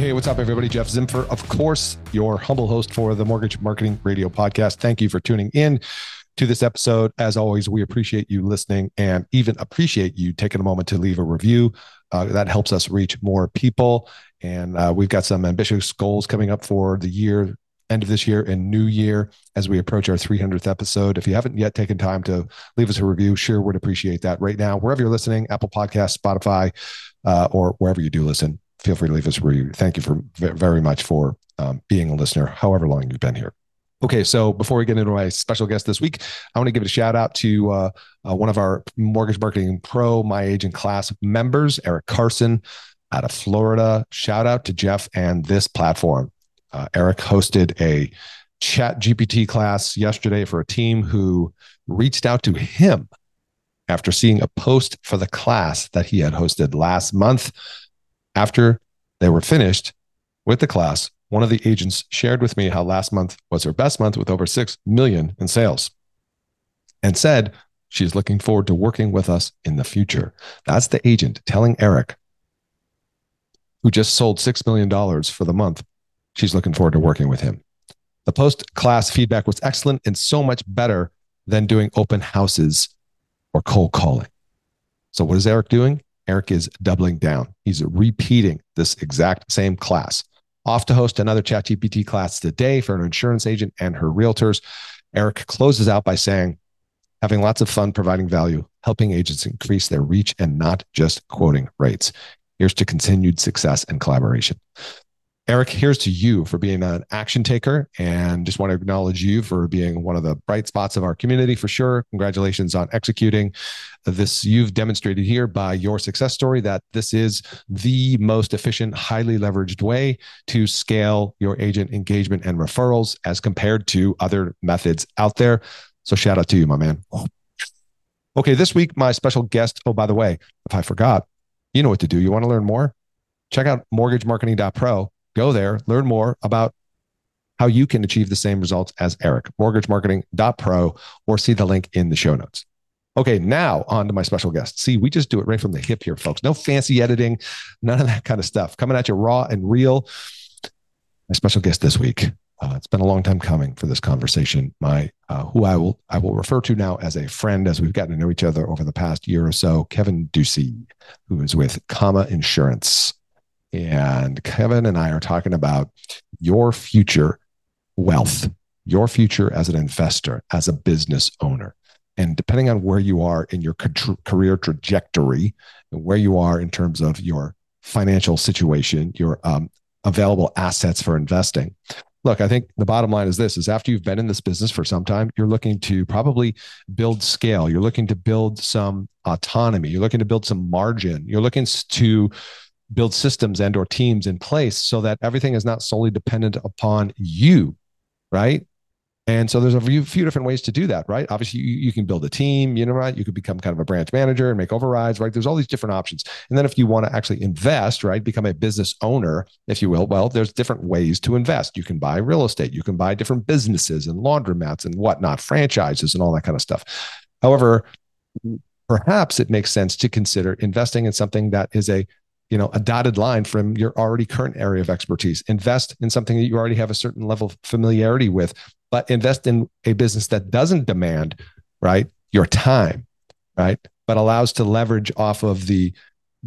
Hey, what's up, everybody? Jeff Zimdars, of course, your humble host for the Mortgage Marketing Radio podcast. Thank you for tuning in to this episode. As always, we appreciate you listening and even appreciate you taking a moment to leave a review. Uh, that helps us reach more people. And uh, we've got some ambitious goals coming up for the year, end of this year and new year as we approach our 300th episode. If you haven't yet taken time to leave us a review, sure would appreciate that right now. Wherever you're listening, Apple Podcast, Spotify, uh, or wherever you do listen, feel free to leave us a review. Thank you for very much for um, being a listener, however long you've been here. Okay, so before we get into my special guest this week, I want to give a shout out to uh, uh, one of our Mortgage Marketing Pro My Agent class members, Eric Carson out of Florida. Shout out to Jeff and this platform. Uh, Eric hosted a chat GPT class yesterday for a team who reached out to him after seeing a post for the class that he had hosted last month after they were finished with the class, one of the agents shared with me how last month was her best month with over 6 million in sales and said she's looking forward to working with us in the future. That's the agent telling Eric, who just sold $6 million for the month, she's looking forward to working with him. The post class feedback was excellent and so much better than doing open houses or cold calling. So, what is Eric doing? Eric is doubling down. He's repeating this exact same class. Off to host another ChatGPT class today for an insurance agent and her realtors. Eric closes out by saying, having lots of fun providing value, helping agents increase their reach and not just quoting rates. Here's to continued success and collaboration. Eric, here's to you for being an action taker and just want to acknowledge you for being one of the bright spots of our community for sure. Congratulations on executing this. You've demonstrated here by your success story that this is the most efficient, highly leveraged way to scale your agent engagement and referrals as compared to other methods out there. So shout out to you, my man. Okay, this week, my special guest. Oh, by the way, if I forgot, you know what to do. You want to learn more? Check out mortgagemarketing.pro Go there, learn more about how you can achieve the same results as Eric, mortgagemarketing.pro, or see the link in the show notes. Okay, now on to my special guest. See, we just do it right from the hip here, folks. No fancy editing, none of that kind of stuff. Coming at you raw and real. My special guest this week. Uh, it's been a long time coming for this conversation. My uh, who I will I will refer to now as a friend, as we've gotten to know each other over the past year or so. Kevin Ducey, who is with Comma Insurance. And Kevin and I are talking about your future wealth, your future as an investor, as a business owner. And depending on where you are in your career trajectory, and where you are in terms of your financial situation, your um, available assets for investing. Look, I think the bottom line is this is after you've been in this business for some time, you're looking to probably build scale. You're looking to build some autonomy. You're looking to build some margin. You're looking to build systems and or teams in place so that everything is not solely dependent upon you right? And so there's a few, different ways to do that right? Obviously you, you can build a team you know right? You could become kind of a branch manager and make overrides right? There's all these different options. And then if you want to actually invest right become a business owner if you will well there's different ways to invest. You can buy real estate you can buy different businesses and laundromats and whatnot franchises and all that kind of stuff. However perhaps it makes sense to consider investing in something that is a you know a dotted line from your already current area of expertise. Invest in something that you already have a certain level of familiarity with but invest in a business that doesn't demand right your time right but allows to leverage off of the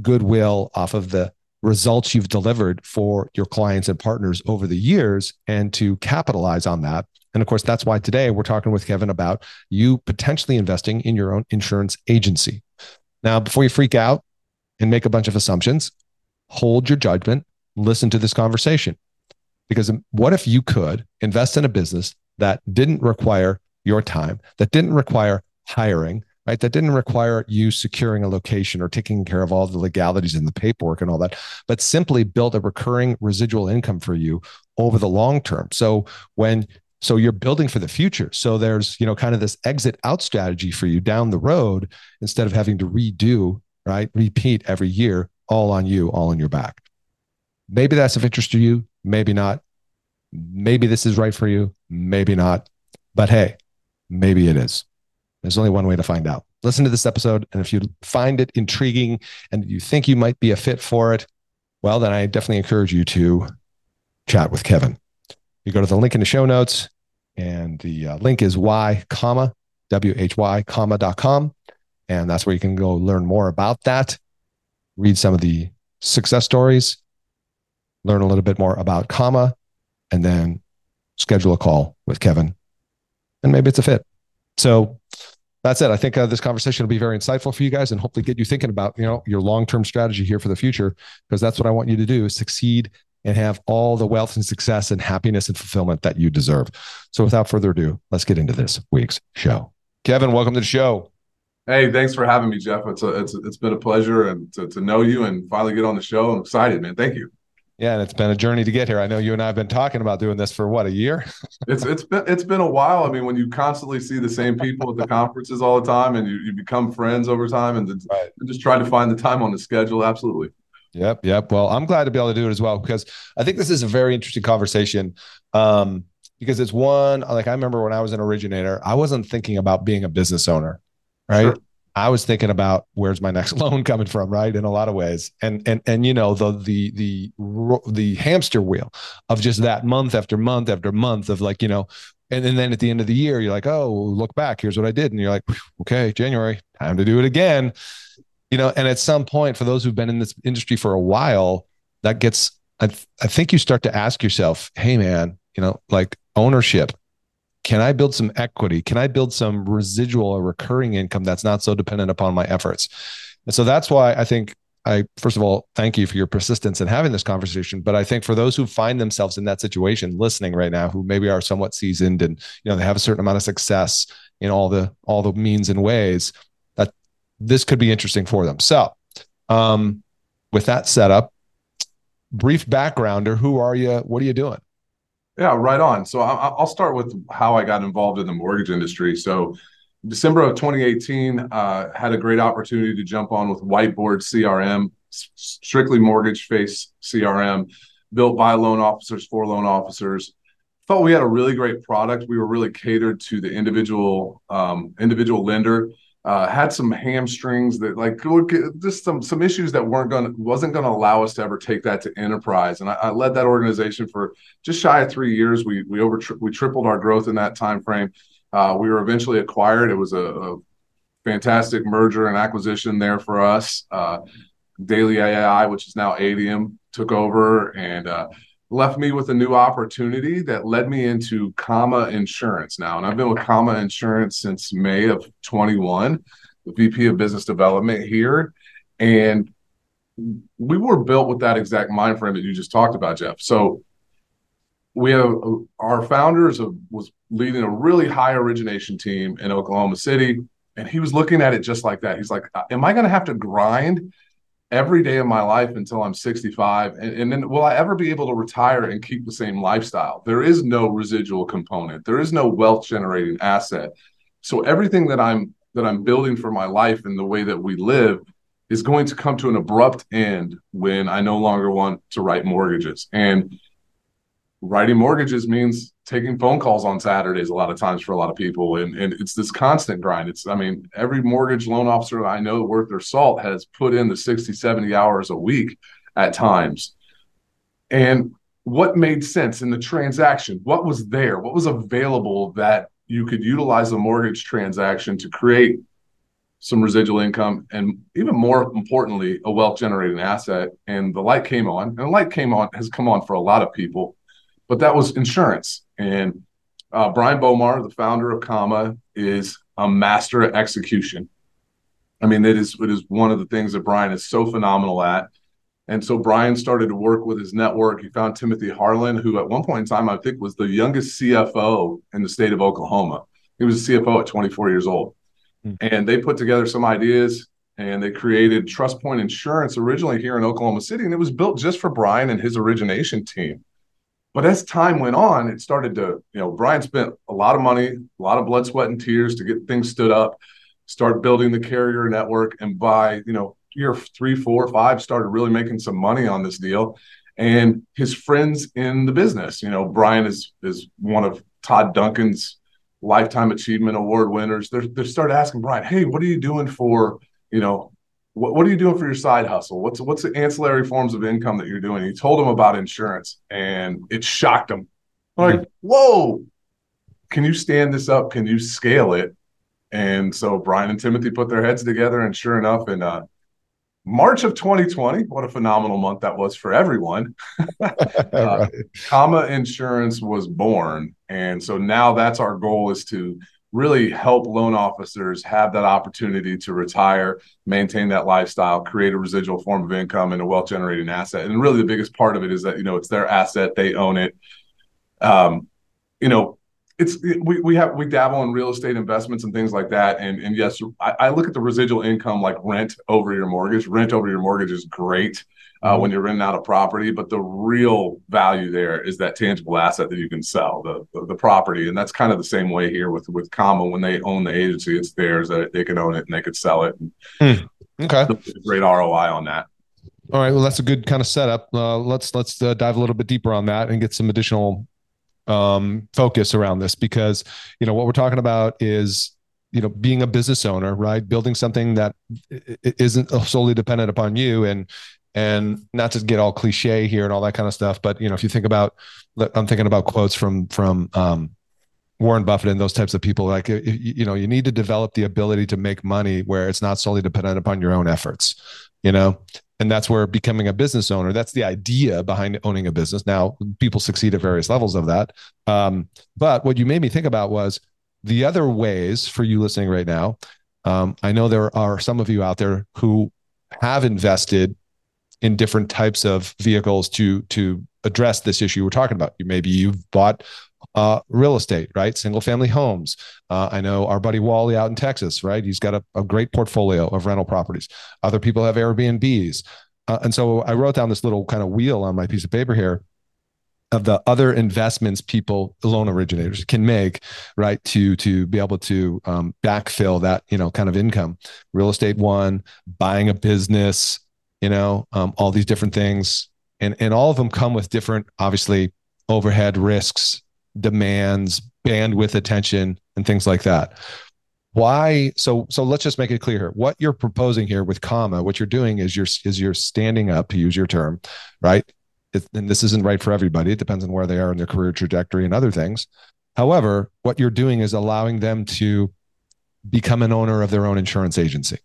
goodwill off of the results you've delivered for your clients and partners over the years and to capitalize on that. And of course that's why today we're talking with kevin about you potentially investing in your own insurance agency. Now before you freak out and make a bunch of assumptions. Hold your judgment, listen to this conversation. Because what if you could invest in a business that didn't require your time, that didn't require hiring, right? That didn't require you securing a location or taking care of all the legalities and the paperwork and all that, but simply build a recurring residual income for you over the long term. So when so you're building for the future. So there's, you know, kind of this exit out strategy for you down the road instead of having to redo right? Repeat every year, all on you, all on your back. Maybe that's of interest to you, maybe not. Maybe this is right for you, maybe not. But hey, maybe it is. There's only one way to find out. Listen to this episode. And if you find it intriguing and you think you might be a fit for it, well, then I definitely encourage you to chat with Kevin. You go to the link in the show notes, and the uh, link is y, comma, W-H-Y, comma, dot com. And that's where you can go learn more about that, read some of the success stories, learn a little bit more about comma, and then schedule a call with Kevin. And maybe it's a fit. So that's it. I think uh, this conversation will be very insightful for you guys and hopefully get you thinking about, you know, your long-term strategy here for the future, because that's what I want you to do is succeed and have all the wealth and success and happiness and fulfillment that you deserve. So without further ado, let's get into this week's show. Kevin, welcome to the show. Hey, thanks for having me, Jeff. It's a, it's it's been a pleasure and to, to know you and finally get on the show. I'm excited, man. Thank you. Yeah, and it's been a journey to get here. I know you and I have been talking about doing this for what a year. it's it's been it's been a while. I mean, when you constantly see the same people at the conferences all the time, and you, you become friends over time, and, right. and just try to find the time on the schedule. Absolutely. Yep, yep. Well, I'm glad to be able to do it as well because I think this is a very interesting conversation. Um, because it's one like I remember when I was an originator, I wasn't thinking about being a business owner, right? Sure. I was thinking about where's my next loan coming from, right? In a lot of ways, and and and you know the the the the hamster wheel of just that month after month after month of like you know, and, and then at the end of the year, you're like, oh, look back, here's what I did, and you're like, okay, January, time to do it again, you know. And at some point, for those who've been in this industry for a while, that gets, I, th- I think you start to ask yourself, hey man, you know, like ownership can I build some equity? Can I build some residual or recurring income that's not so dependent upon my efforts? And so that's why I think I, first of all, thank you for your persistence in having this conversation. But I think for those who find themselves in that situation, listening right now, who maybe are somewhat seasoned and you know they have a certain amount of success in all the all the means and ways, that this could be interesting for them. So, um, with that setup, brief backgrounder: Who are you? What are you doing? Yeah, right on. So I'll start with how I got involved in the mortgage industry. So December of 2018, uh, had a great opportunity to jump on with Whiteboard CRM, strictly mortgage face CRM, built by loan officers for loan officers. Felt we had a really great product. We were really catered to the individual um, individual lender uh, had some hamstrings that like just some some issues that weren't going wasn't going to allow us to ever take that to enterprise. And I, I, led that organization for just shy of three years. We we over we tripled our growth in that time frame. Uh, we were eventually acquired. It was a, a, fantastic merger and acquisition there for us. Uh, Daily AI, which is now Aidium, took over and uh, left me with a new opportunity that led me into Comma Insurance now. And I've been with Comma Insurance since May of 21, the VP of Business Development here. And we were built with that exact mind frame that you just talked about, Jeff. So we have our founders of, was leading a really high origination team in Oklahoma City. And he was looking at it just like that. He's like, uh, Am I going to have to grind every day of my life until I'm 65. And, and, then will I ever be able to retire and keep the same lifestyle? There is no residual component. There is no wealth generating asset. So everything that I'm that I'm building for my life and the way that we live is going to come to an abrupt end when I no longer want to write mortgages. And writing mortgages means taking phone calls on Saturdays a lot of times for a lot of people. And, and it's this constant grind. It's, I mean, every mortgage loan officer I know worth their salt has put in the 60, 70 hours a week at times. And what made sense in the transaction? What was there? What was available that you could utilize a mortgage transaction to create some residual income and even more importantly, a wealth generating asset? And the light came on, and the light came on, has come on for a lot of people but that was insurance. And uh, Brian Bomar, the founder of Comma, is a master at execution. I mean, it is it is one of the things that Brian is so phenomenal at. And so Brian started to work with his network. He found Timothy Harlan, who at one point in time I think was the youngest CFO in the state of Oklahoma. He was a CFO at 24 years old. Hmm. And they put together some ideas and they created Trust Point Insurance originally here in Oklahoma City. And it was built just for Brian and his origination team. But as time went on, it started to, you know, Brian spent a lot of money, a lot of blood, sweat, and tears to get things stood up, start building the carrier network. And by, you know, year three, four, five, started really making some money on this deal. And his friends in the business, you know, Brian is is one of Todd Duncan's lifetime achievement award winners. They're, they started asking Brian, hey, what are you doing for, you know, what, what are you doing for your side hustle? What's what's the ancillary forms of income that you're doing? He told him about insurance, and it shocked him. Like, mm-hmm. whoa, can you stand this up? Can you scale it? And so Brian and Timothy put their heads together, and sure enough, in uh, March of 2020, what a phenomenal month that was for everyone. uh, Comma Insurance was born, and so now that's our goal is to really help loan officers have that opportunity to retire, maintain that lifestyle, create a residual form of income and a wealth generating asset. And really, the biggest part of it is that you know it's their asset, they own it. Um, you know, it's we, we have we dabble in real estate investments and things like that. And and yes I, I, look at the residual income like rent over your mortgage. Rent over your mortgage is great uh, mm-hmm. when you're renting out a property but the real value there is that tangible asset that you can sell the, the, the property. And that's kind of the same way here with with comma. When they own the agency it's theirs that they can own it and they could sell it. Mm. okay. Great roi on that. All right. Well that's a good kind of setup. Uh, let's let's uh, dive a little bit deeper on that and get some additional um, focus around this because you know what we're talking about is you know being a business owner right? Building something that isn't solely dependent upon you and and not to get all cliche here and all that kind of stuff but you know if you think about i'm thinking about quotes from from um, warren buffett and those types of people like you know you need to develop the ability to make money where it's not solely dependent upon your own efforts you know? And that's where becoming a business owner that's the idea behind owning a business. Now people succeed at various levels of that. Um, but what you made me think about was the other ways for you listening right now. Um, i know there are some of you out there who have invested in different types of vehicles to to address this issue we're talking about. You maybe you've bought uh, real estate, right? Single family homes. Uh, I know our buddy Wally out in Texas, right? He's got a, a great portfolio of rental properties. Other people have Airbnbs. Uh, and so I wrote down this little kind of wheel on my piece of paper here of the other investments people loan originators can make right to to be able to um, backfill that you know kind of income real estate one buying a business you know um, all these different things and and all of them come with different obviously overhead risks demands, bandwidth, attention, and things like that. Why? So, so let's just make it clear here. What you're proposing here with comma, what you're doing is you're is you're standing up to use your term, right? It, and this isn't right for everybody. It depends on where they are in their career trajectory and other things. However, what you're doing is allowing them to become an owner of their own insurance agency.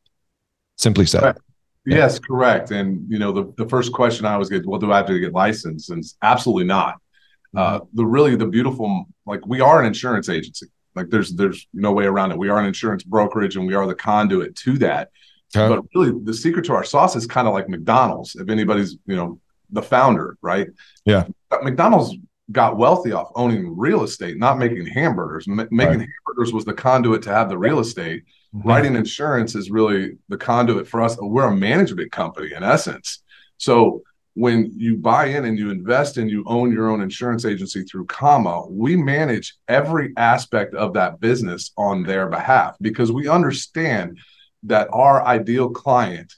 Simply said. Right. Yes, correct. And you know, the, the first question I always get, well, do I have to get licensed? And absolutely not. Uh, the really the beautiful like we are an insurance agency. Like there's there's no way around it. We are an insurance brokerage and we are the conduit to that. Okay. But really the secret to our sauce is kind of like McDonald's. If anybody's, you know, the founder, right? Yeah. McDonald's got wealthy off owning real estate, not making hamburgers. M- making right. hamburgers was the conduit to have the real estate. Mm-hmm. Writing insurance is really the conduit for us. We're a management company in essence. So when you buy in and you invest and you own your own insurance agency through comma we manage every aspect of that business on their behalf because we understand that our ideal client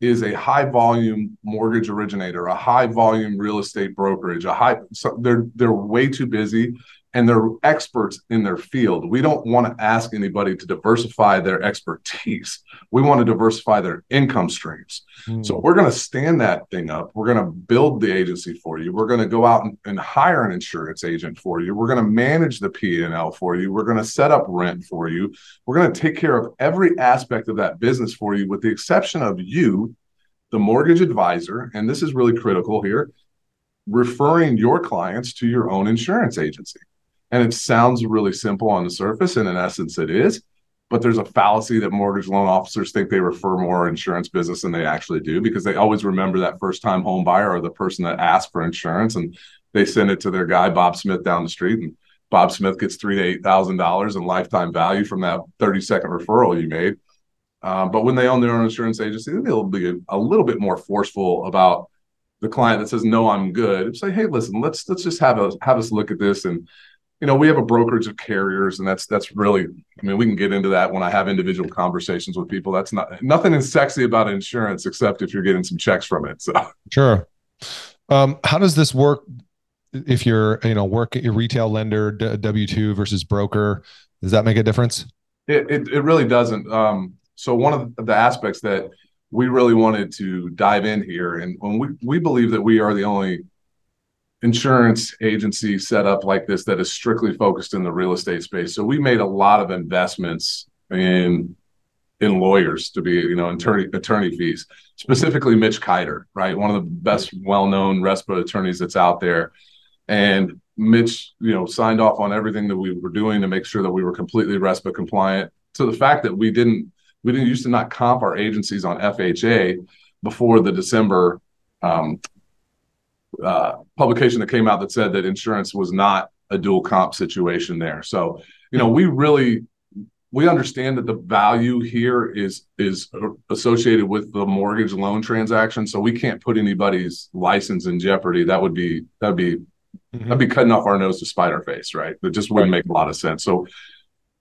is a high volume mortgage originator a high volume real estate brokerage a high so they're they're way too busy and they're experts in their field. We don't want to ask anybody to diversify their expertise. We want to diversify their income streams. Mm. So we're going to stand that thing up. We're going to build the agency for you. We're going to go out and, and hire an insurance agent for you. We're going to manage the P&L for you. We're going to set up rent for you. We're going to take care of every aspect of that business for you with the exception of you, the mortgage advisor, and this is really critical here, referring your clients to your own insurance agency. And it sounds really simple on the surface, and in essence, it is. But there's a fallacy that mortgage loan officers think they refer more insurance business than they actually do because they always remember that first time home buyer or the person that asked for insurance and they send it to their guy, Bob Smith, down the street. And Bob Smith gets three to eight thousand dollars in lifetime value from that 30 second referral you made. Um, but when they own their own insurance agency, they'll be a, little bit more forceful about the client that says, "No, I'm good." Say, "Hey, listen, let's let's just have a have us look at this and you know, we have a brokerage of carriers, and that's that's really. I mean, we can get into that when I have individual conversations with people. That's not nothing is sexy about insurance except if you're getting some checks from it. So sure. Um, how does this work? If you're, you know, work at your retail lender W two versus broker, does that make a difference? It it, it really doesn't. Um, so one of the aspects that we really wanted to dive in here. And when we, we believe that we are the only insurance agency set up like this that is strictly focused in the real estate space. So we made a lot of investments in in lawyers to be, you know, attorney attorney fees. Specifically Mitch Kider, right? One of the best well-known RESPA attorneys that's out there. And Mitch, you know, signed off on everything that we were doing to make sure that we were completely RESPA compliant. To the fact that we didn't we didn't used to not comp our agencies on FHA before the December um, uh, publication that came out that said that insurance was not a dual comp situation there. So, you know, we really we understand that the value here is is associated with the mortgage loan transaction. So we can't put anybody's license in jeopardy. That would be that'd be mm-hmm. that'd be cutting off our nose to spite our face, right? That just wouldn't right. make a lot of sense. So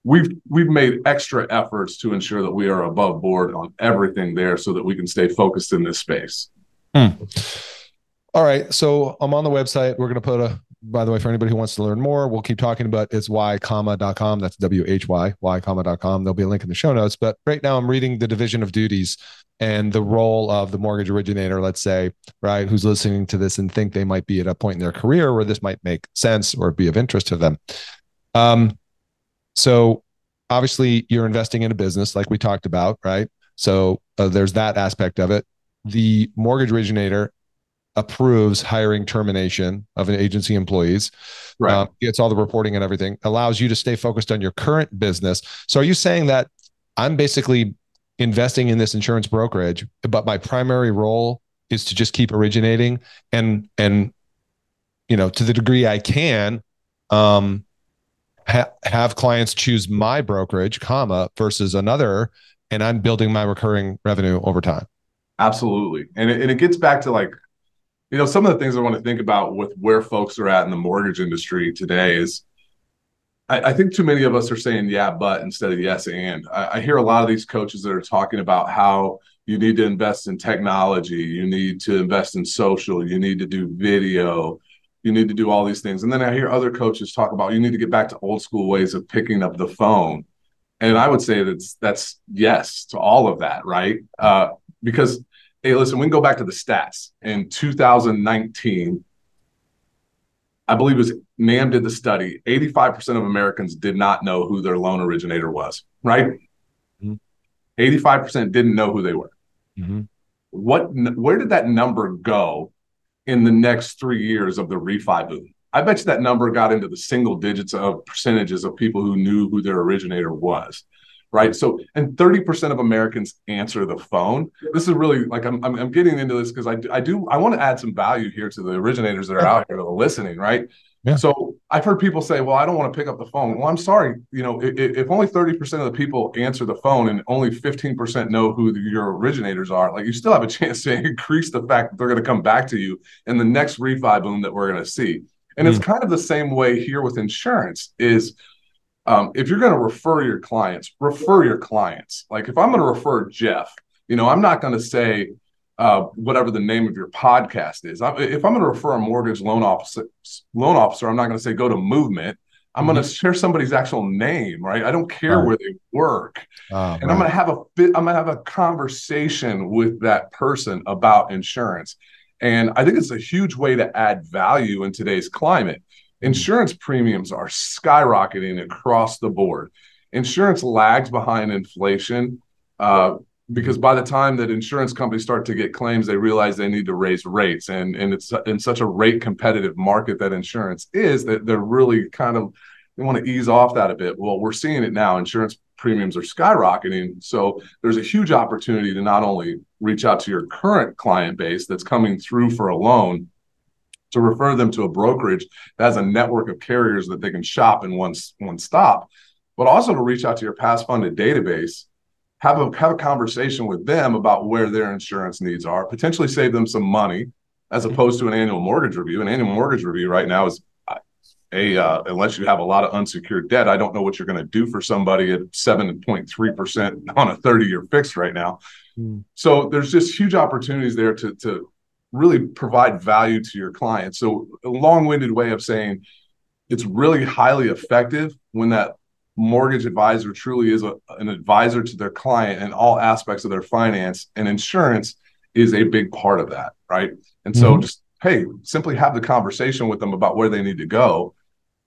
we've we've made extra efforts to ensure that we are above board on everything there so that we can stay focused in this space. Hmm. All right. So I'm on the website. We're going to put a, by the way, for anybody who wants to learn more, we'll keep talking about it's why.com. That's W H Y, why.com. There'll be a link in the show notes. But right now I'm reading the division of duties and the role of the mortgage originator, let's say, right, who's listening to this and think they might be at a point in their career where this might make sense or be of interest to them. Um, so obviously you're investing in a business like we talked about, right? So uh, there's that aspect of it. The mortgage originator approves hiring termination of an agency employees right. um, gets all the reporting and everything allows you to stay focused on your current business. So are you saying that i'm basically investing in this insurance brokerage but my primary role is to just keep originating and and you know to the degree i can um ha- have clients choose my brokerage comma versus another and i'm building my recurring revenue over time? Absolutely. And it, and it gets back to like you know, some of the things I want to think about with where folks are at in the mortgage industry today is I, I think too many of us are saying yeah, but instead of yes and. I, I hear a lot of these coaches that are talking about how you need to invest in technology, you need to invest in social, you need to do video, you need to do all these things. And then I hear other coaches talk about you need to get back to old school ways of picking up the phone. And I would say that's that's yes to all of that, right? Uh, because hey, listen, we can go back to the stats. In 2019, I believe it was NAM did the study. 85% of Americans did not know who their loan originator was, right? Mm-hmm. 85% didn't know who they were. Mm-hmm. What where did that number go in the next three years of the refi boom? I bet you that number got into the single digits of percentages of people who knew who their originator was right? So, and 30% of Americans answer the phone. This is really like I'm, I'm, I'm getting into this because I, I do, I want to add some value here to the originators that are out here that are listening, right? Yeah. So I've heard people say, well, I don't want to pick up the phone. Well, I'm sorry. You know, if, if only 30% of the people answer the phone and only 15% know who the, your originators are, like you still have a chance to increase the fact that they're going to come back to you in the next refi boom that we're going to see. And mm. it's kind of the same way here with insurance is – um, if you're going to refer your clients, refer your clients. Like if I'm going to refer Jeff, you know, I'm not going to say uh, whatever the name of your podcast is. I, if I'm going to refer a mortgage loan officer, loan officer, I'm not going to say go to Movement. I'm mm-hmm. going to share somebody's actual name, right? I don't care right. where they work, oh, and right. I'm going to have a. I'm going to have a conversation with that person about insurance, and I think it's a huge way to add value in today's climate. Insurance premiums are skyrocketing across the board. Insurance lags behind inflation uh, because by the time that insurance companies start to get claims, they realize they need to raise rates. And, and it's in such a rate competitive market that insurance is that they're really kind of, they want to ease off that a bit. Well, we're seeing it now. Insurance premiums are skyrocketing. So there's a huge opportunity to not only reach out to your current client base that's coming through for a loan, to refer them to a brokerage that has a network of carriers that they can shop in one, one stop, but also to reach out to your past funded database, have a, have a conversation with them about where their insurance needs are, potentially save them some money as opposed to an annual mortgage review. An annual mortgage review right now is a uh, unless you have a lot of unsecured debt, I don't know what you're going to do for somebody at 7.3% on a 30 year fixed right now. Mm. So there's just huge opportunities there to, to really provide value to your clients. So a long-winded way of saying it's really highly effective when that mortgage advisor truly is a, an advisor to their client in all aspects of their finance, and insurance is a big part of that, right? And so mm-hmm. just hey, simply have the conversation with them about where they need to go.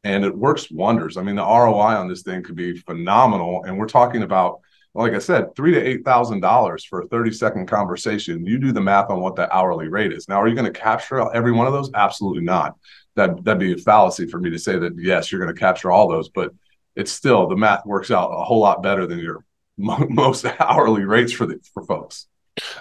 And it works wonders. I mean, the ROI on this thing could be phenomenal. And we're talking about, like I said, three to eight thousand dollars for a 30 second conversation. You do the math on what that hourly rate is. Now, are you going to capture every one of those? Absolutely not. That that'd be a fallacy for me to say that yes, you're going to capture all those, but it's still the math works out a whole lot better than your most hourly rates for the for folks.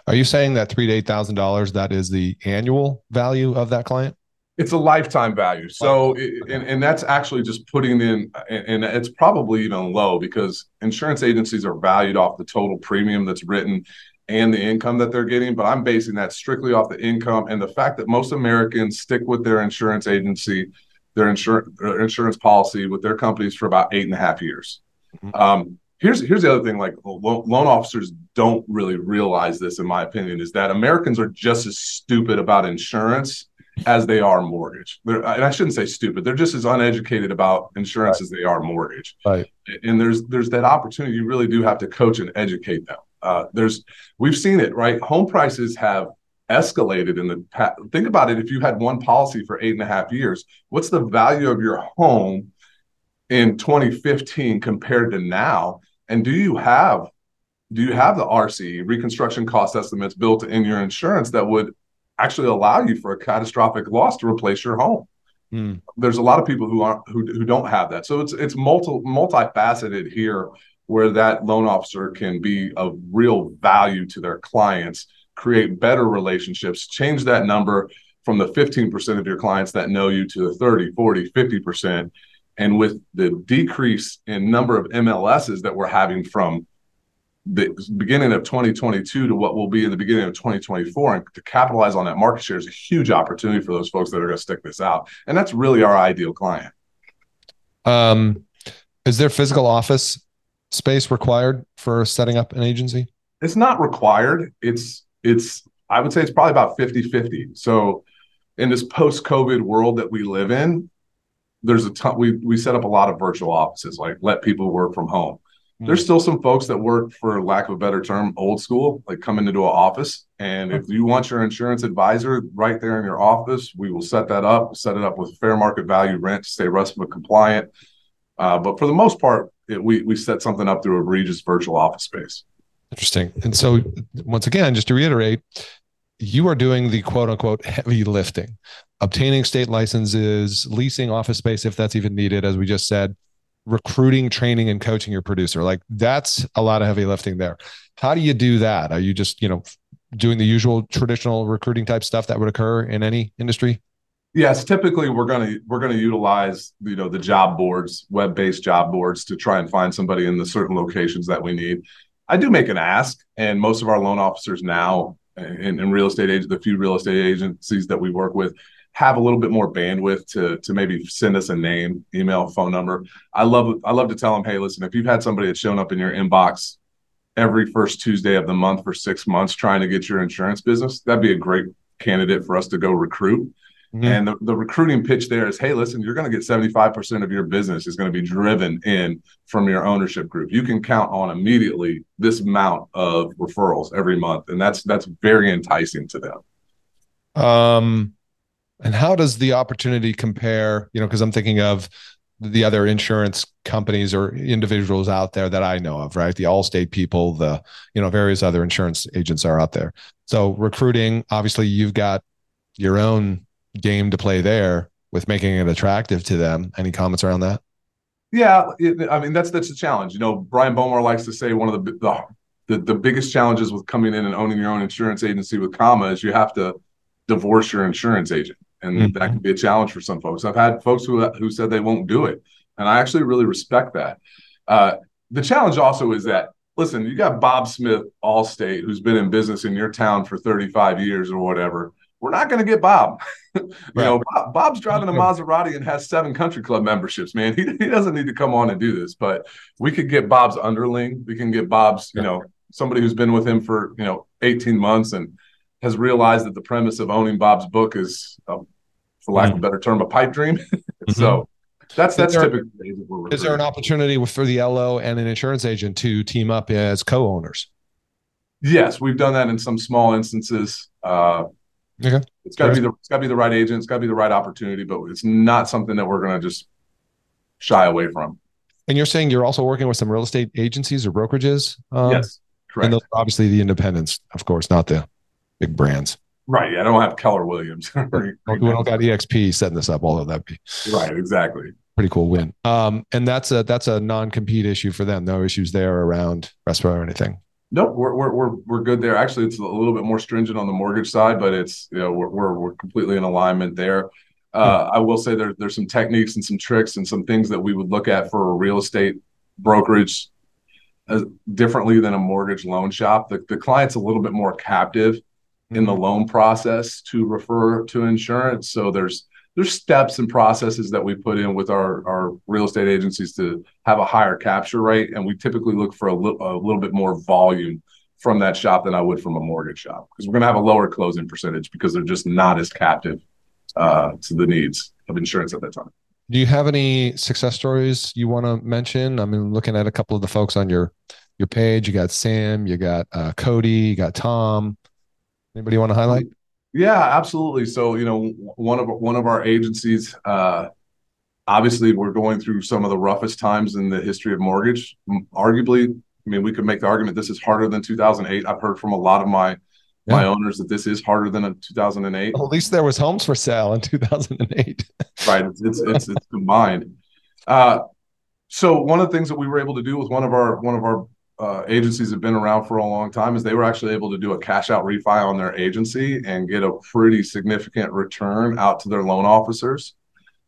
Are you saying that three to eight thousand dollars that is the annual value of that client? It's a lifetime value. So, and, and that's actually just putting in, and it's probably even low because insurance agencies are valued off the total premium that's written and the income that they're getting. But I'm basing that strictly off the income and the fact that most Americans stick with their insurance agency, their insurance, their insurance policy with their companies for about eight and a half years. Mm-hmm. Um, here's here's the other thing like loan officers don't really realize this in my opinion is that americans are just as stupid about insurance as they are mortgage they're, and i shouldn't say stupid. They're just as uneducated about insurance right. as they are mortgage. Right. And there's there's that opportunity you really do have to coach and educate them. Uh, there's we've seen it right? Home prices have escalated in the past think about it if you had one policy for eight and a half years what's the value of your home in 2015 compared to now? And do you have do you have the RC reconstruction cost estimates built in your insurance that would actually allow you for a catastrophic loss to replace your home? Mm. There's a lot of people who aren't who, who don't have that. So it's it's multi multifaceted here where that loan officer can be of real value to their clients, create better relationships, change that number from the 15% of your clients that know you to the 30, 40, 50% and with the decrease in number of MLSs that we're having from the beginning of 2022 to what will be in the beginning of 2024 and to capitalize on that market share is a huge opportunity for those folks that are going to stick this out. And that's really our ideal client. Um, is there physical office space required for setting up an agency? It's not required. It's it's i would say it's probably about 50 50 so in this post covid world that we live in there's a ton we we set up a lot of virtual offices like let people work from home mm-hmm. there's still some folks that work for lack of a better term old school like come into an office and if you want your insurance advisor right there in your office we will set that up set it up with fair market value rent to stay RESPA compliant uh, but for the most part it, we we set something up through a Regus virtual office space interesting and so once again just to reiterate you are doing the quote unquote heavy lifting, obtaining state licenses, leasing office space if that's even needed, as we just said, recruiting, training, and coaching your producer. Like that's a lot of heavy lifting there. How do you do that? Are you just, you know, doing the usual traditional recruiting type stuff that would occur in any industry? Yes, typically we're gonna we're gonna utilize you know the job boards, web based job boards to try and find somebody in the certain locations that we need. I do make an ask, and most of our loan officers now and real estate agents, the few real estate agencies that we work with have a little bit more bandwidth to to maybe send us a name, email, phone number. I love I love to tell them, hey, listen, if you've had somebody that's shown up in your inbox every first Tuesday of the month for six months trying to get your insurance business, that'd be a great candidate for us to go recruit. Mm-hmm. And the, the recruiting pitch there is, hey, listen, you're going to get 75% of your business is going to be driven in from your ownership group. You can count on immediately this amount of referrals every month. And that's that's very enticing to them. Um and how does the opportunity compare? You know, because I'm thinking of the other insurance companies or individuals out there that I know of, right? The Allstate people, the you know various other insurance agents are out there. So recruiting, obviously, you've got your own game to play there with making it attractive to them. Any comments around that? Yeah, it, I mean that's that's a challenge. You know, Brian Bomar likes to say one of the, the the the biggest challenges with coming in and owning your own insurance agency with comma is you have to divorce your insurance agent, and mm-hmm. that can be a challenge for some folks. I've had folks who who said they won't do it, and I actually really respect that. Uh, the challenge also is that listen, you got Bob Smith, Allstate, who's been in business in your town for 35 years or whatever we're not going to get Bob. you right. know, Bob, Bob's driving a Maserati and has seven country club memberships, man. He, he doesn't need to come on and do this, but we could get Bob's underling. We can get Bob's, you know, somebody who's been with him for, you know, 18 months and has realized that the premise of owning Bob's book is, um, for lack mm-hmm. of a better term, a pipe dream. mm-hmm. So That's that's there, typically is there an opportunity for the LO and an insurance agent to team up as co-owners? Yes, we've done that in some small instances. Uh, okay, it's got to be the it's got to be the right agent. It's got to be the right opportunity, but it's not something that we're going to just shy away from. And you're saying you're also working with some real estate agencies or brokerages? Um, yes, correct. And those are obviously the independents, of course, not the big brands. Right. Yeah, I don't have Keller Williams. we don't got EXP setting this up, although that'd be right. Exactly. Pretty cool win. Um, and that's a that's a non-compete issue for them. No issues there around RESPA or anything. Nope, we're, we're we're we're good there. Actually, it's a little bit more stringent on the mortgage side, but it's you know we're we're, we're completely in alignment there. Uh, I will say there, there's some techniques and some tricks and some things that we would look at for a real estate brokerage uh, differently than a mortgage loan shop. The, the client's a little bit more captive in the mm-hmm. loan process to refer to insurance. So there's there's steps and processes that we put in with our, our real estate agencies to have a higher capture rate. And we typically look for a, li- a little bit more volume from that shop than I would from a mortgage shop because we're going to have a lower closing percentage because they're just not as captive uh, to the needs of insurance at that time. Do you have any success stories you want to mention? I mean, looking at a couple of the folks on your your page, you got Sam, you got uh, Cody, you got Tom. Anybody want to highlight? Yeah, absolutely. So, you know, one of one of our agencies, uh, obviously, we're going through some of the roughest times in the history of mortgage. Arguably, I mean, we could make the argument this is harder than 2008. I've heard from a lot of my yeah. my owners that this is harder than a 2008. Well, at least there was homes for sale in 2008. right. It's, it's, it's, it's combined. Uh, so one of the things that we were able to do with one of our, one of our uh, agencies have been around for a long time is they were actually able to do a cash out refi on their agency and get a pretty significant return out to their loan officers.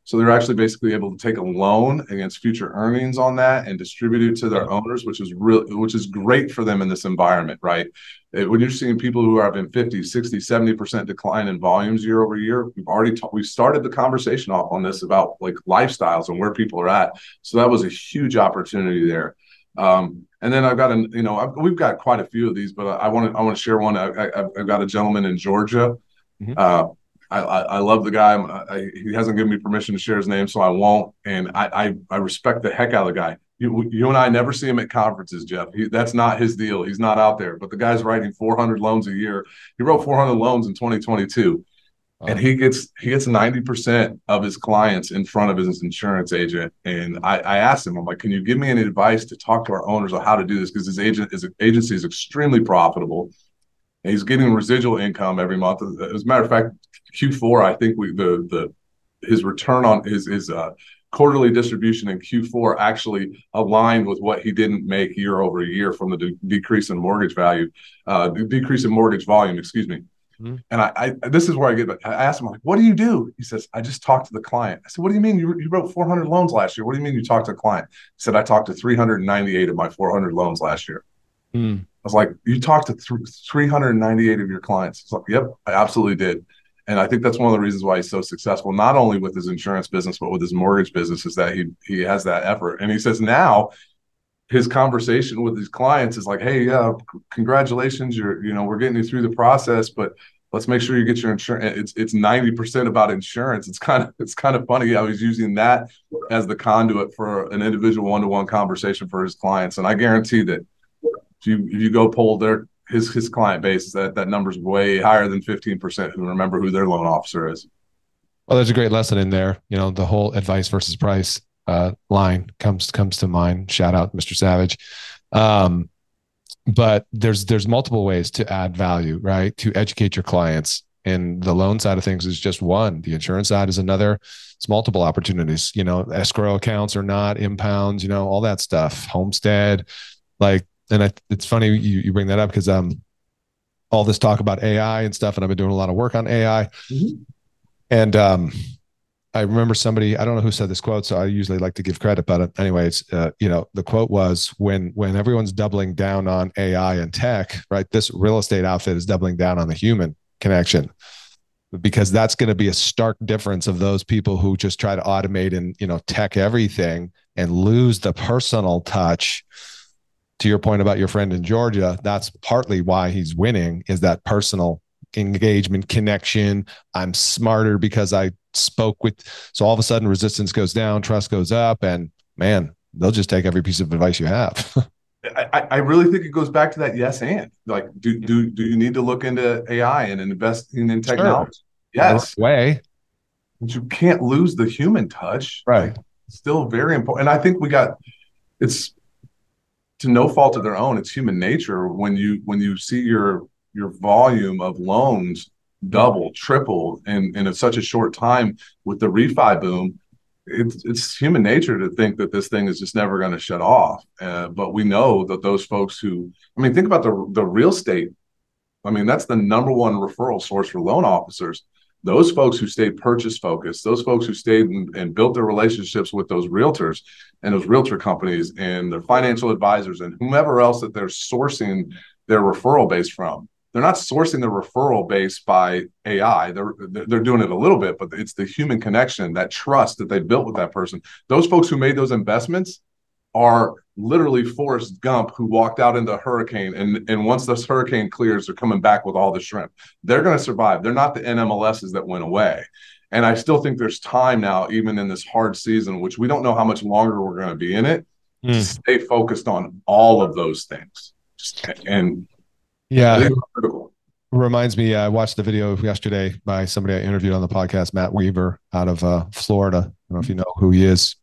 So they're actually basically able to take a loan against future earnings on that and distribute it to their owners, which is real, which is great for them in this environment, right? It, when you're seeing people who are having 50, 60, 70% decline in volumes year over year, we've already ta- we started the conversation off on this about like lifestyles and where people are at. So that was a huge opportunity there. Um, and then I've got a, you know, I've, we've got quite a few of these, but I want to, I want to share one. I, have got a gentleman in Georgia. Mm-hmm. Uh, I, I, love the guy. I, he hasn't given me permission to share his name, so I won't. And I, I, I respect the heck out of the guy. You, you and I never see him at conferences, Jeff. He, that's not his deal. He's not out there. But the guy's writing 400 loans a year. He wrote 400 loans in 2022, and he gets he gets 90 percent of his clients in front of his insurance agent. And I, I asked him, I'm like, can you give me any advice to talk to our owners on how to do this? Because his agent his agency is extremely profitable And he's getting residual income every month. As a matter of fact, Q4, I think we the the his return on his his uh, quarterly distribution in Q4 actually aligned with what he didn't make year over year from the de- decrease in mortgage value, uh, decrease in mortgage volume. Excuse me. Mm-hmm. And I, I, this is where I get. I asked him like, "What do you do?" He says, "I just talked to the client." I said, "What do you mean? You, you wrote 400 loans last year. What do you mean you talked to a client?" He said, "I talked to 398 of my 400 loans last year." Mm. I was like, "You talked to th- 398 of your clients?" He's like, "Yep, I absolutely did." And I think that's one of the reasons why he's so successful, not only with his insurance business, but with his mortgage business, is that he he has that effort. And he says now his conversation with his clients is like, hey, yeah, congratulations, you're, you know, we're getting you through the process, but let's make sure you get your insurance. It's it's 90% about insurance. It's kind of it's kind of funny. I was using that as the conduit for an individual one-to-one conversation for his clients. And I guarantee that if you if you go poll their his his client base that that number's way higher than 15% who remember who their loan officer is. Well, there's a great lesson in there. You know, the whole advice versus price uh, line comes comes to mind. Shout out, Mr. Savage. Um, but there's there's multiple ways to add value, right? To educate your clients. And the loan side of things is just one. The insurance side is another. It's multiple opportunities. You know, escrow accounts or not, impounds. You know, all that stuff. Homestead, like and I, it's funny you, you bring that up because um all this talk about AI and stuff, and I've been doing a lot of work on AI. Mm-hmm. And um, I remember somebody I don't know who said this quote, so I usually like to give credit, but anyways, uh, you know, the quote was when when everyone's doubling down on AI and tech, right? This real estate outfit is doubling down on the human connection because that's going to be a stark difference of those people who just try to automate and you know tech everything and lose the personal touch to your point about your friend in Georgia, that's partly why he's winning is that personal engagement connection. I'm smarter because I spoke with. So all of a sudden, resistance goes down, trust goes up, and man, they'll just take every piece of advice you have. I, I really think it goes back to that yes and like do do do you need to look into AI and investing in technology? Sure. Yes. Way. But you can't lose the human touch. Right. Like, still very important. And I think we got it's to no fault of their own. It's human nature when you when you see your your volume of loans double, triple in in such a short time with the refi boom. It's it's human nature to think that this thing is just never going to shut off. Uh, but we know that those folks who, I mean, think about the the real estate. I mean, that's the number one referral source for loan officers those folks who stayed purchase focused, those folks who stayed and, and, built their relationships with those realtors and those realtor companies and their financial advisors and whomever else that they're sourcing their referral base from. They're not sourcing the referral base by AI. They're they're doing it a little bit, but it's the human connection, that trust that they built with that person. Those folks who made those investments are literally Forrest Gump who walked out into a hurricane. And, and once this hurricane clears, they're coming back with all the shrimp. They're going to survive. They're not the NMLSs that went away. And I still think there's time now, even in this hard season, which we don't know how much longer we're going to be in it, mm. to stay focused on all of those things. And yeah, reminds me, I watched the video yesterday by somebody I interviewed on the podcast, Matt Weaver out of uh, Florida. I don't know if you know who he is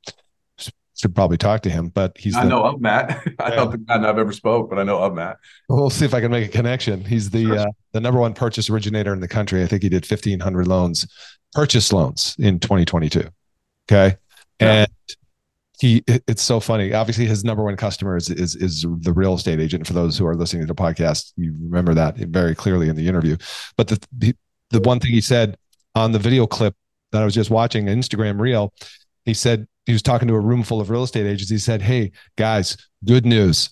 should probably talk to him, but he's. I the, know of Matt. I don't think I've ever spoke, but I know of Matt. We'll see if I can make a connection. He's the sure. uh, the number one purchase originator in the country. I think he did fifteen hundred loans, purchase loans in 2022. Okay, yeah. and he it's so funny. Obviously, his number one customer is, is is the real estate agent. For those who are listening to the podcast, you remember that very clearly in the interview. But the the, one thing he said on the video clip that I was just watching, Instagram reel, he said he was talking to a room full of real estate agents. He said, Hey, guys, good news.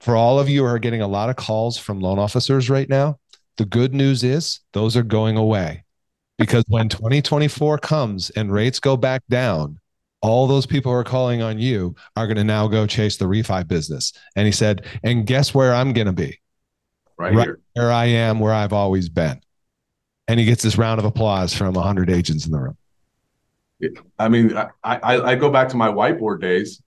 For all of you who are getting a lot of calls from loan officers right now, the good news is those are going away because when 2024 comes and rates go back down, all those people who are calling on you are going to now go chase the refi business. And he said, and guess where I'm going to be? Right, right here. where I am, where I've always been. And he gets this round of applause from 100 agents in the room. I mean, I, I, I go back to my whiteboard days.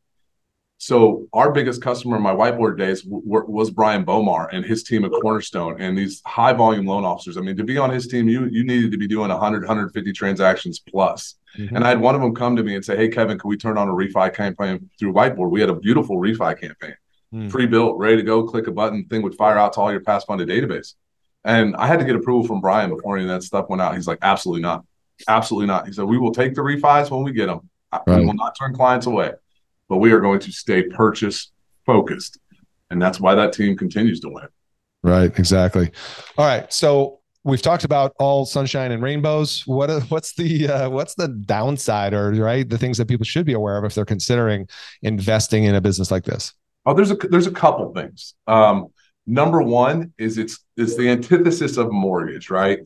So our biggest customer in my whiteboard days w- was Brian Bomar and his team at Cornerstone and these high volume loan officers. I mean, to be on his team, you you needed to be doing 100, 150 transactions plus. Mm-hmm. And I had one of them come to me and say, "Hey, Kevin, can we turn on a refi campaign through Whiteboard? We had a beautiful refi campaign, mm-hmm. pre-built, ready to go. Click a button, thing would fire out to all your past funded database." And I had to get approval from Brian before any of that stuff went out. He's like, "Absolutely not." Absolutely not. He said, We will take the refis when we get them. Right. We will not turn clients away, but we are going to stay purchase focused. And that's why that team continues to win. Right. Exactly. All right. So we've talked about all sunshine and rainbows. What what's the uh, what's the downside, or right the things that people should be aware of if they're considering investing in a business like this? Oh, there's a there's a couple things. Um, number one is it's it's the antithesis of mortgage, right?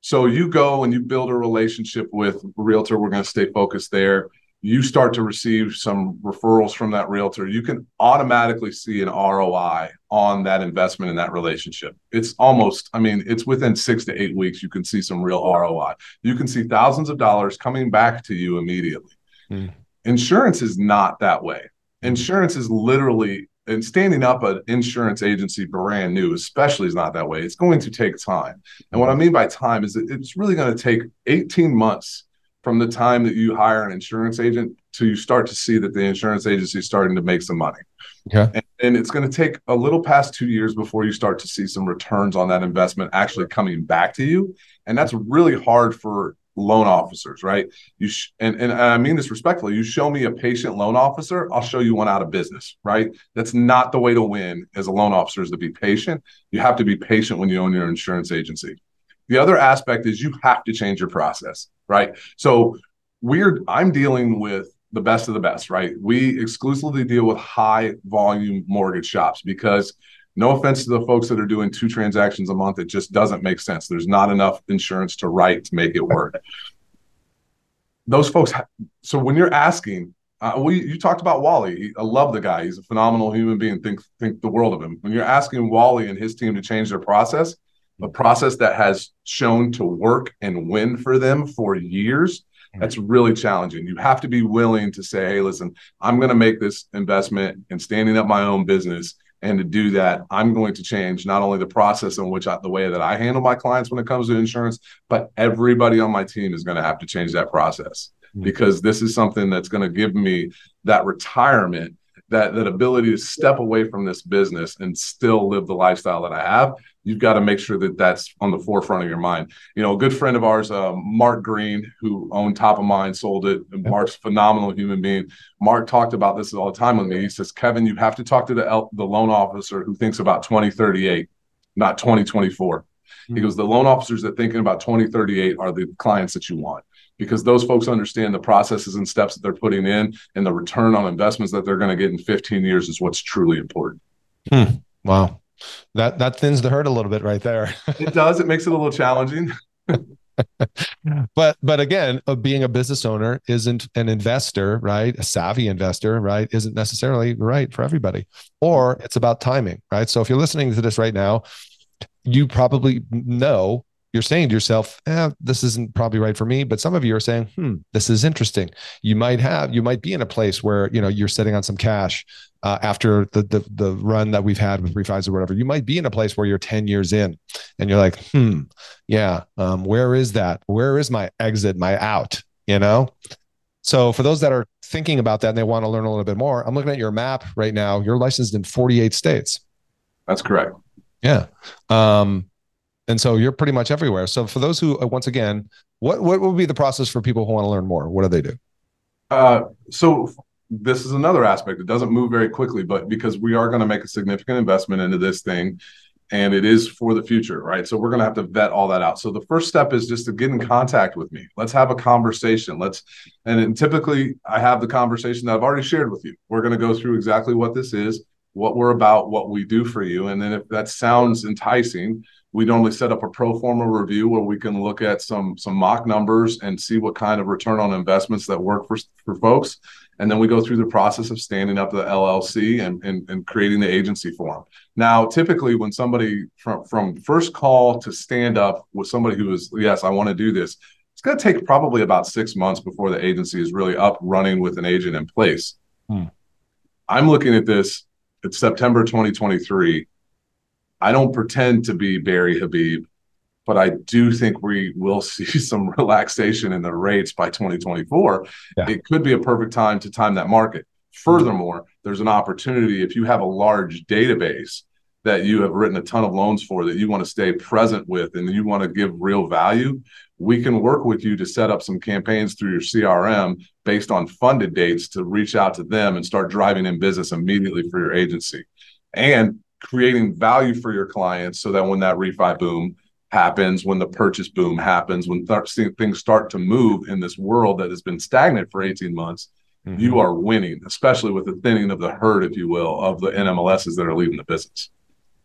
So you go and you build a relationship with a realtor. We're going to stay focused there. You start to receive some referrals from that realtor. You can automatically see an ROI on that investment in that relationship. It's almost, I mean, it's within six to eight weeks, you can see some real ROI. You can see thousands of dollars coming back to you immediately. Mm. Insurance is not that way. Insurance is literally and standing up an insurance agency brand new, especially, is not that way. It's going to take time. And what I mean by time is that it's really going to take 18 months from the time that you hire an insurance agent to you start to see that the insurance agency is starting to make some money. Okay. And, and it's going to take a little past two years before you start to see some returns on that investment actually coming back to you. And that's really hard for loan officers, right? You sh- and and I mean this respectfully. You show me a patient loan officer, I'll show you one out of business, right? That's not the way to win as a loan officer is to be patient. You have to be patient when you own your insurance agency. The other aspect is you have to change your process, right? So we're I'm dealing with the best of the best, right? We exclusively deal with high volume mortgage shops because no offense to the folks that are doing two transactions a month, it just doesn't make sense. There's not enough insurance to write to make it work. Those folks, so when you're asking, uh, we you talked about Wally. I love the guy. He's a phenomenal human being. Think think the world of him. When you're asking Wally and his team to change their process, a process that has shown to work and win for them for years that's really challenging. You have to be willing to say, hey, listen, I'm going to make this investment in standing up my own business. And to do that, I'm going to change not only the process in which I, the way that I handle my clients when it comes to insurance, but everybody on my team is going to have to change that process mm-hmm. because this is something that's going to give me that retirement that that ability to step away from this business and still live the lifestyle that I have, you've got to make sure that that's on the forefront of your mind. You know, a good friend of ours, uh, Mark Green, who owned Top of Mind, sold it. Mark's phenomenal human being. Mark talked about this all the time with me. He says, Kevin, you have to talk to the the loan officer who thinks about 2038, not 2024. Mm-hmm. He goes, the loan officers that thinking about 2038 are the clients that you want because those folks understand the processes and steps that they're putting in and the return on investments that they're going to get in 15 years is what's truly important. Hmm. Wow. That that thins the herd a little bit right there. it does. It makes it a little challenging. but but again, uh, being a business owner isn't an investor, right? A savvy investor, right? Isn't necessarily right for everybody. Or it's about timing, right? So if you're listening to this right now, you probably know you're saying to yourself, eh, this isn't probably right for me. But some of you are saying, hmm, this is interesting. You might have, you might be in a place where, you know, you're sitting on some cash uh, after the, the, the run that we've had with refis or whatever. You might be in a place where you're 10 years in and you're like, hmm, yeah, um, where is that? Where is my exit, my out, you know? So for those that are thinking about that and they want to learn a little bit more, I'm looking at your map right now. You're licensed in 48 states. That's correct. Yeah. Um, and so you're pretty much everywhere. So for those who, uh, once again, what what would be the process for people who want to learn more? What do they do? Uh, so this is another aspect. It doesn't move very quickly, but because we are going to make a significant investment into this thing, and it is for the future, right? So we're going to have to vet all that out. So the first step is just to get in contact with me. Let's have a conversation. Let's, and typically I have the conversation that I've already shared with you. We're going to go through exactly what this is, what we're about, what we do for you, and then if that sounds enticing we normally set up a pro forma review where we can look at some some mock numbers and see what kind of return on investments that work for, for folks. And then we go through the process of standing up the llc and, and, and creating the agency form. Now typically when somebody from from first call to stand up with somebody who is yes i want to do this it's going to take probably about six months before the agency is really up running with an agent in place. Hmm. i'm looking at this it's september 2023 I don't pretend to be Barry Habib, but I do think we will see some relaxation in the rates by 2024. Yeah. It could be a perfect time to time that market. Furthermore, there's an opportunity if you have a large database that you have written a ton of loans for that you want to stay present with and you want to give real value, we can work with you to set up some campaigns through your CRM based on funded dates to reach out to them and start driving in business immediately for your agency. And creating value for your clients so that when that refi boom happens, when the purchase boom happens, when th- things start to move in this world that has been stagnant for 18 months, mm-hmm. you are winning, especially with the thinning of the herd, if you will, of the NMLSs that are leaving the business.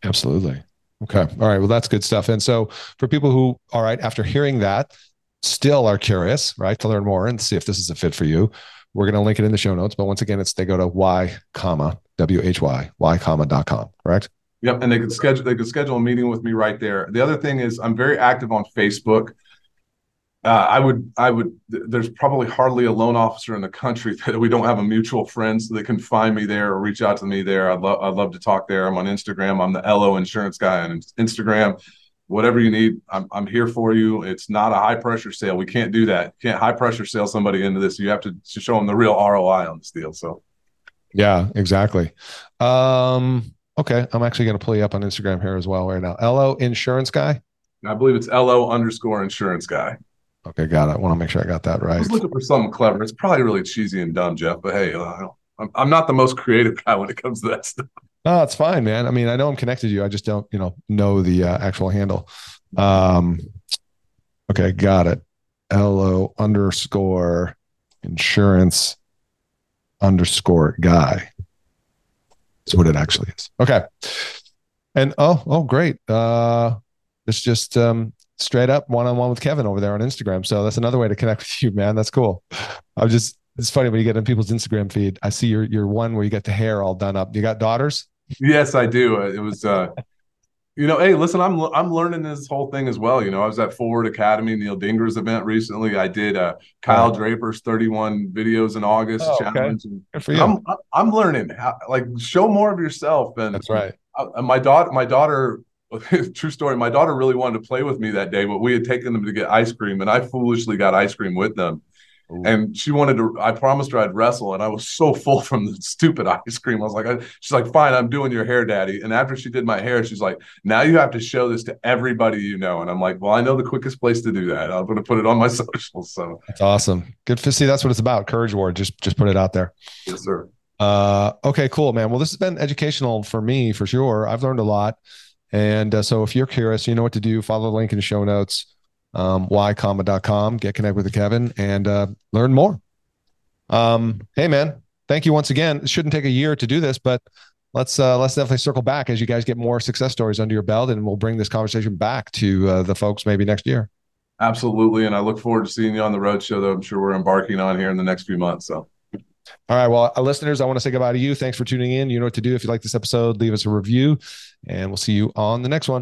Absolutely. Okay. All right. Well, that's good stuff. And so for people who, all right, after hearing that, still are curious, right, to learn more and see if this is a fit for you, we're going to link it in the show notes. But once again, it's they go to y comma w h y y comma dot com. Correct. Yep, and they could schedule they could schedule a meeting with me right there. The other thing is I'm very active on Facebook. Uh, I would I would there's probably hardly a loan officer in the country that we don't have a mutual friend so they can find me there or reach out to me there. I'd love I'd love to talk there. I'm on Instagram. I'm the LO insurance guy on Instagram whatever you need, I'm, I'm here for you. It's not a high pressure sale. We can't do that. You can't high pressure sale somebody into this. You have to, to show them the real ROI on this deal. So, yeah, exactly. Um, okay. I'm actually going to pull you up on Instagram here as well right now. LO insurance guy. I believe it's LO underscore insurance guy. Okay. Got it. I want to make sure I got that right. I was looking for something clever. It's probably really cheesy and dumb, Jeff, but hey, uh, I'm, I'm not the most creative guy when it comes to that stuff. No, it's fine, man. I mean, I know I'm connected to you. I just don't, you know, know the uh, actual handle. Um, okay, got it. LO underscore insurance underscore guy. That's what it actually is. Okay. And oh, oh, great. Uh, it's just um, straight up one on one with Kevin over there on Instagram. So that's another way to connect with you, man. That's cool. I'm just, it's funny when you get in people's Instagram feed. I see your your one where you got the hair all done up. You got daughters? Yes, I do. It was uh You know, hey, listen, I'm I'm learning this whole thing as well. You know, I was at Forward Academy, Neil Dinger's event recently. I did uh, Kyle Draper's 31 videos in August oh, challenge. Okay. Good for you. I'm I'm learning how, like show more of yourself. And that's right. I, my daughter, my daughter, true story. My daughter really wanted to play with me that day, but we had taken them to get ice cream, and I foolishly got ice cream with them. Ooh. And she wanted to. I promised her I'd wrestle, and I was so full from the stupid ice cream. I was like, I, she's like, fine, I'm doing your hair, daddy. And after she did my hair, she's like, now you have to show this to everybody you know. And I'm like, well, I know the quickest place to do that. I'm going to put it on my socials. So that's awesome. Good to see. That's what it's about. Courage Award. Just just put it out there. Yes, sir. Uh, okay, cool, man. Well, this has been educational for me for sure. I've learned a lot. And uh, so if you're curious, you know what to do. Follow the link in the show notes um, ycomma.com, get connected with Kevin and uh, learn more. Um, hey man, thank you once again. It shouldn't take a year to do this, but let's uh, let's definitely circle back as you guys get more success stories under your belt, and we'll bring this conversation back to uh, the folks maybe next year. Absolutely, and I look forward to seeing you on the road show that I'm sure we're embarking on here in the next few months. So. All right. Well, uh, listeners, I want to say goodbye to you. Thanks for tuning in. You know what to do. If you like this episode, leave us a review, and we'll see you on the next one.